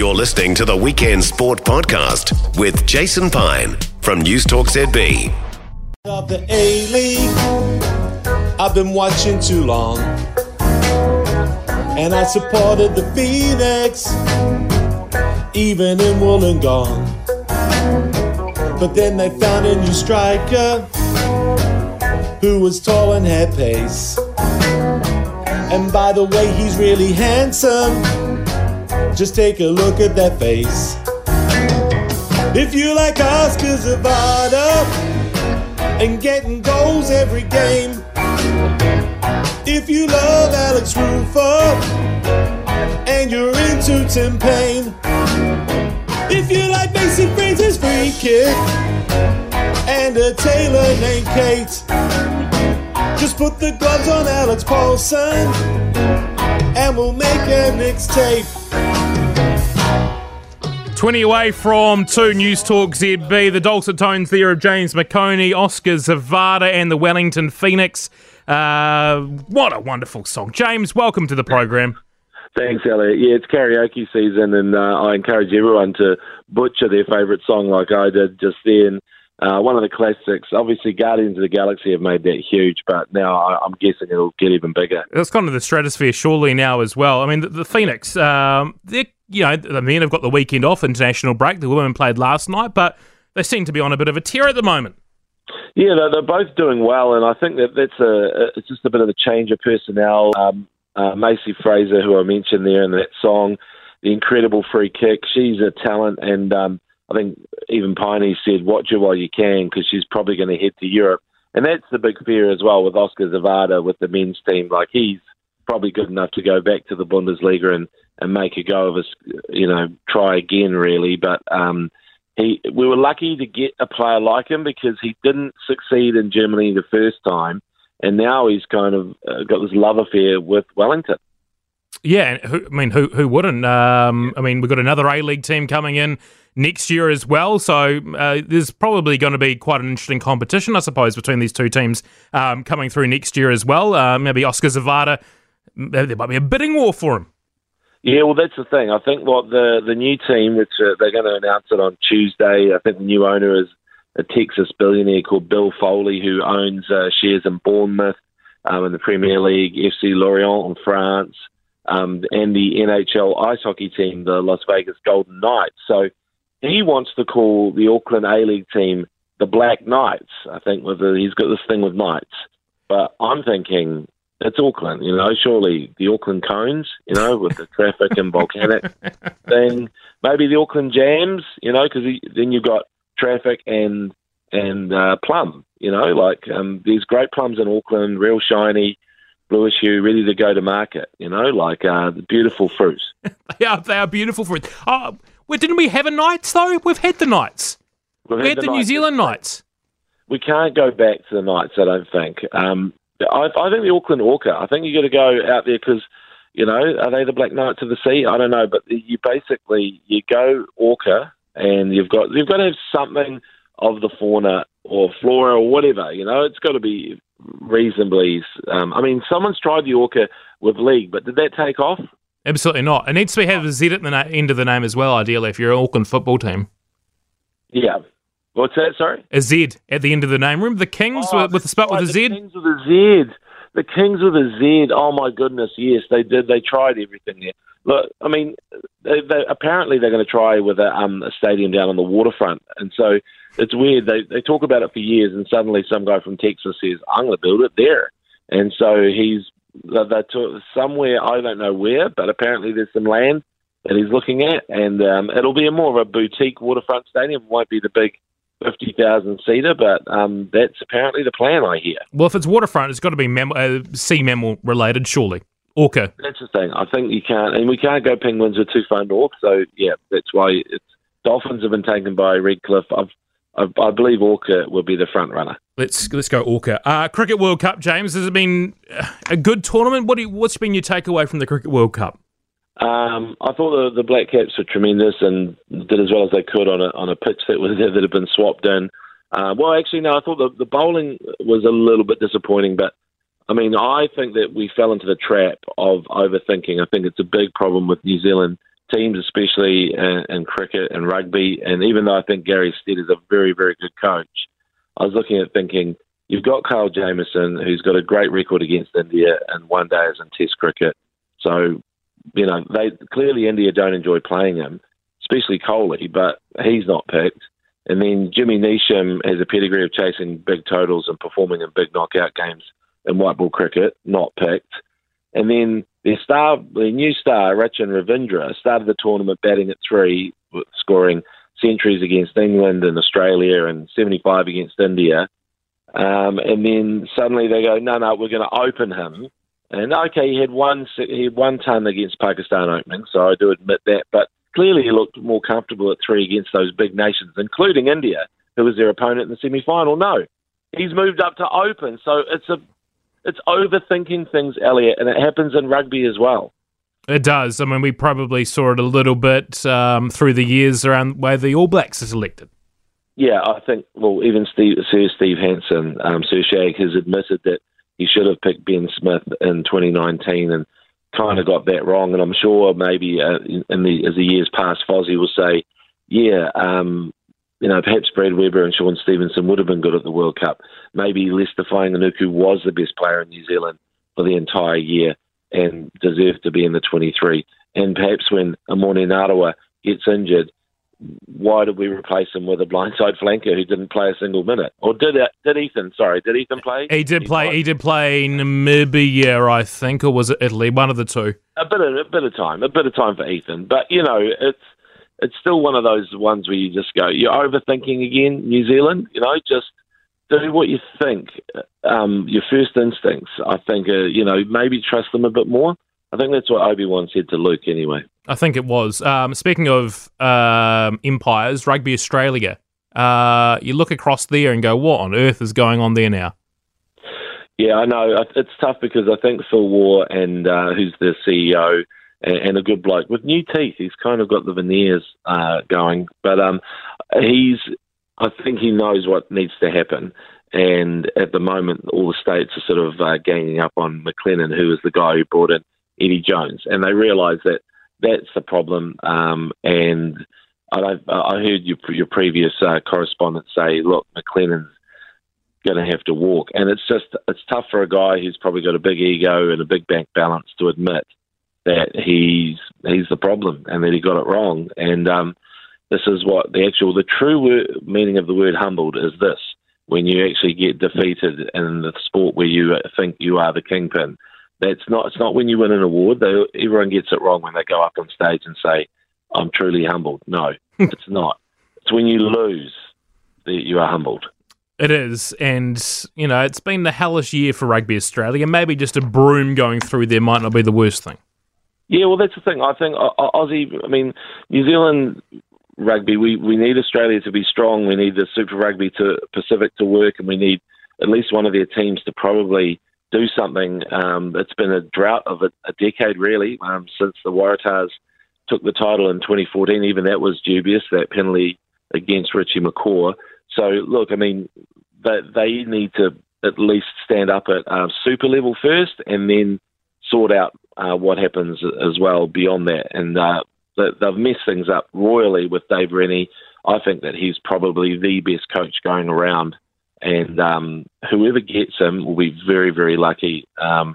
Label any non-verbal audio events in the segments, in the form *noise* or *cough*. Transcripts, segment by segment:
You're listening to the Weekend Sport Podcast with Jason Pine from News Talk ZB. Of the A League, I've been watching too long. And I supported the Phoenix, even in Wollongong. But then they found a new striker who was tall and had pace. And by the way, he's really handsome. Just take a look at that face. If you like Oscars Oskar Zawada and getting goals every game, if you love Alex Rufer and you're into Tim Payne, if you like Macey Fraser's free kick and a tailor named Kate, just put the gloves on Alex Paulsen and we'll make a mixtape. 20 away from 2 News Talk ZB. The dulcet tones there of James McOnie, Oskar Zawada, and the Wellington Phoenix. Uh, what a wonderful song. James, welcome to the program. Thanks, Elliott. Yeah, it's karaoke season, and uh, I encourage everyone to butcher their favourite song like I did just then. Uh, one of the classics. Obviously, Guardians of the Galaxy have made that huge, but now I- I'm guessing it'll get even bigger. It's kind of the stratosphere surely now as well. I mean, the, the Phoenix, um, they you know, the men have got the weekend off, international break. The women played last night, but they seem to be on a bit of a tear at the moment. Yeah, they're, they're both doing well, and I think that that's a it's just a bit of a change of personnel. Um, uh, Macey Fraser, who I mentioned there in that song, the incredible free kick. She's a talent, and um, I think even Piney said, "Watch her while you can," because she's probably going to head to Europe, and that's the big fear as well with Oskar Zawada with the men's team. Like he's probably good enough to go back to the Bundesliga and, and make a go of us, you know, try again really. But um, he, we were lucky to get a player like him because he didn't succeed in Germany the first time, and now he's kind of uh, got this love affair with Wellington. Yeah, and who, I mean, who who wouldn't? Um, I mean, we've got another A League team coming in next year as well, so uh, there's probably going to be quite an interesting competition, I suppose, between these two teams um, coming through next year as well. Uh, maybe Oskar Zawada, there might be a bidding war for him. Yeah, well, that's the thing. I think what the the new team, which uh, they're going to announce it on Tuesday. I think the new owner is a Texas billionaire called Bill Foley, who owns uh, shares in Bournemouth, um, in the Premier League, FC Lorient in France, um, and the NHL ice hockey team, the Las Vegas Golden Knights. So he wants to call the Auckland A League team the Black Knights. I think with the, he's got this thing with Knights, but I'm thinking it's Auckland, you know, surely the Auckland cones, you know, with the traffic and volcanic *laughs* thing. Maybe the Auckland jams, you know, because then you've got traffic and and uh, plum, you know, like um, there's great plums in Auckland, real shiny, bluish hue, ready to go to market, you know, like uh, the beautiful fruit. *laughs* They are, they are beautiful fruit. Oh, well, didn't we have a Knights, though? We've had the Knights. We've We had the, New Zealand Knights. We can't go back to the Knights, I don't think. Um, I, I think the Auckland Orca. I think you got to go out there because, you know, are they the Black Knights of the Sea? I don't know, but you basically you go Orca, and you've got you've got to have something of the fauna or flora or whatever. You know, it's got to be reasonably. Um, I mean, someone's tried the Orca with league, but did that take off? Absolutely not. It needs to be have a Z at the na- end of the name as well, ideally, if you're an Auckland football team. Yeah. What's that? Sorry. A Z at the end of the name. Remember the Kings Oh, with, with the spot with a Z? The Kings with a Z. The Kings with a Z. Oh my goodness, yes, they did. They tried everything there. Look, I mean, they, they, apparently they're going to try with a, um, a stadium down on the waterfront, and so it's weird. They they talk about it for years, and suddenly some guy from Texas says, "I'm going to build it there," and so he's they somewhere I don't know where, but apparently there's some land that he's looking at, and um, it'll be a more of a boutique waterfront stadium. It won't be the big fifty thousand seater, but um, that's apparently the plan. I hear. Well, if it's waterfront, it's got to be mem- uh, sea mammal related, surely. Orca. That's the thing. I think you can't, and we can't go penguins are too far north. So yeah, that's why it's dolphins have been taken by Redcliffe. I've, I've, I believe Orca will be the front runner. Let's let's go Orca. Uh, Cricket World Cup, James. Has it been a good tournament? What do you, what's been your takeaway from the Cricket World Cup? Um, I thought the, the Black Caps were tremendous and did as well as they could on a on a pitch that was *laughs* that had been swapped in. Uh, well, actually, no, I thought the, the bowling was a little bit disappointing, but I mean, I think that we fell into the trap of overthinking. I think it's a big problem with New Zealand teams, especially in, in cricket and rugby. And even though I think Gary Stead is a very, very good coach, I was looking at thinking you've got Kyle Jamieson, who's got a great record against India in one day days and Test cricket. So, you know, they clearly India don't enjoy playing him, especially Kohli, but he's not picked. And then Jimmy Neesham has a pedigree of chasing big totals and performing in big knockout games in white ball cricket, not picked. And then their star, the new star, Rachin Ravindra, started the tournament batting at three, scoring centuries against England and Australia and 75 against India. Um, and then suddenly they go, no, no, we're going to open him. And okay, he had one he had one ton against Pakistan opening, so I do admit that. But clearly, he looked more comfortable at three against those big nations, including India, who was their opponent in the semi final. No, he's moved up to open, so it's a it's overthinking things, Elliott, and it happens in rugby as well. It does. I mean, we probably saw it a little bit um, through the years around where the All Blacks are selected. Yeah, I think, well, even Steve, Sir Steve Hansen, um, Sir Shag, has admitted that he should have picked Ben Smith in 2019 and kind of got that wrong. And I'm sure maybe uh, in the as the years pass, Fozzie will say, yeah, um, you know, perhaps Brad Weber and Shaun Stevenson would have been good at the World Cup. Maybe Leicester Fainga'anuku was the best player in New Zealand for the entire year and deserved to be in the 23. And perhaps when Emoni Narawa gets injured, why did we replace him with a blindside flanker who didn't play a single minute? Or did did Ethan? Sorry, did Ethan play? He did he play. Played? He did play Namibia, I think, or was it Italy? One of the two. A bit of a bit of time, a bit of time for Ethan. But you know, it's it's still one of those ones where you just go, you're overthinking again, New Zealand. You know, just do what you think. Um, your first instincts, I think, uh, you know, maybe trust them a bit more. I think that's what Obi Wan said to Luke, anyway. I think it was. Um, speaking of um, empires, Rugby Australia. Uh, you look across there and go, what on earth is going on there now? Yeah, I know. It's tough because I think Phil Waugh and uh, who's the CEO and, and, a good bloke with new teeth. He's kind of got the veneers uh, going, but um, he's. I think he knows what needs to happen. And at the moment, all the states are sort of uh, ganging up on McLennan, who is the guy who brought in Eddie Jones, and they realise that that's the problem. Um, and I, I heard your, your previous uh, correspondent say, look, McLennan's going to have to walk, and it's just it's tough for a guy who's probably got a big ego and a big bank balance to admit that he's he's the problem and that he got it wrong. And um, this is what the actual the true word, meaning of the word humbled is this: when you actually get defeated in the sport where you think you are the kingpin that's not. It's not when you win an award. They, everyone gets it wrong when they go up on stage and say, "I'm truly humbled." No, *laughs* it's not. It's when you lose that you are humbled. It is, and you know, it's been the hellish year for Rugby Australia. Maybe just a broom going through there might not be the worst thing. Yeah, well, that's the thing. I think Aussie. I mean, New Zealand rugby. We we need Australia to be strong. We need the Super Rugby to Pacific to work, and we need at least one of their teams to probably do something. Um, it's been a drought of a, a decade, really, um, since the Waratahs took the title in 2014. Even that was dubious, that penalty against Richie McCaw. So, look, I mean, they, they need to at least stand up at uh, super level first and then sort out uh, what happens as well beyond that. And uh, they've messed things up royally with Dave Rennie. I think that he's probably the best coach going around and um, whoever gets him will be very, very lucky. Um,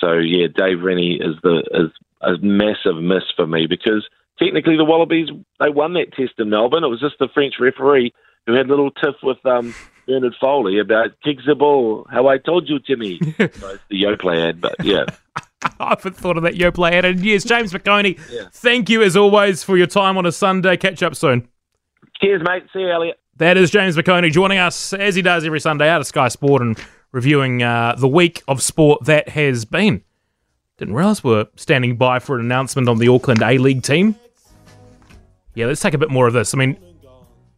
so yeah, Dave Rennie is the is a massive miss for me because technically the Wallabies they won that test in Melbourne. It was just the French referee who had a little tiff with um, Bernard Foley about kick the ball. How I told you, Timmy. so *laughs* it's the Yoplait ad, but yeah. *laughs* I haven't thought of that Yoplait ad in years. James McOnie, yeah. thank you as always for your time on a Sunday. Catch up soon. Cheers, mate. See you, Elliott. That is James McOnie joining us as he does every Sunday out of Sky Sport and reviewing uh, the week of sport that has been. Didn't realise we are standing by for an announcement on the Auckland A League team. Yeah, let's take a bit more of this. I mean,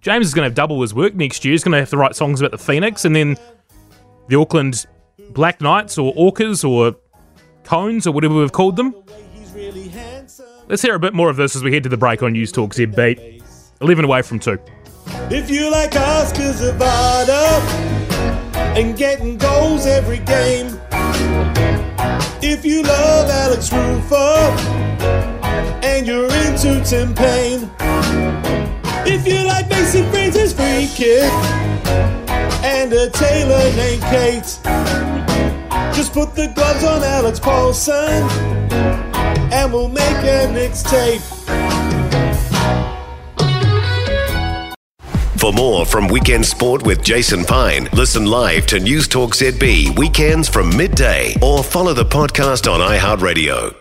James is going to have double his work next year. He's going to have to write songs about the Phoenix and then the Auckland Black Knights or Orcas or Cones or whatever we've called them. Let's hear a bit more of this as we head to the break on News Talk ZB. 11 away from 2. If you like Oskar Zawada and getting goals every game, if you love Alex Rufer and you're into Tim Payne. If you like Macey Fraser's free kick and a tailor named Kate, just put the gloves on Alex Paulsen and we'll make a mixtape. For more from Weekend Sport with Jason Pine, listen live to News Talk ZB weekends from midday or follow the podcast on iHeartRadio.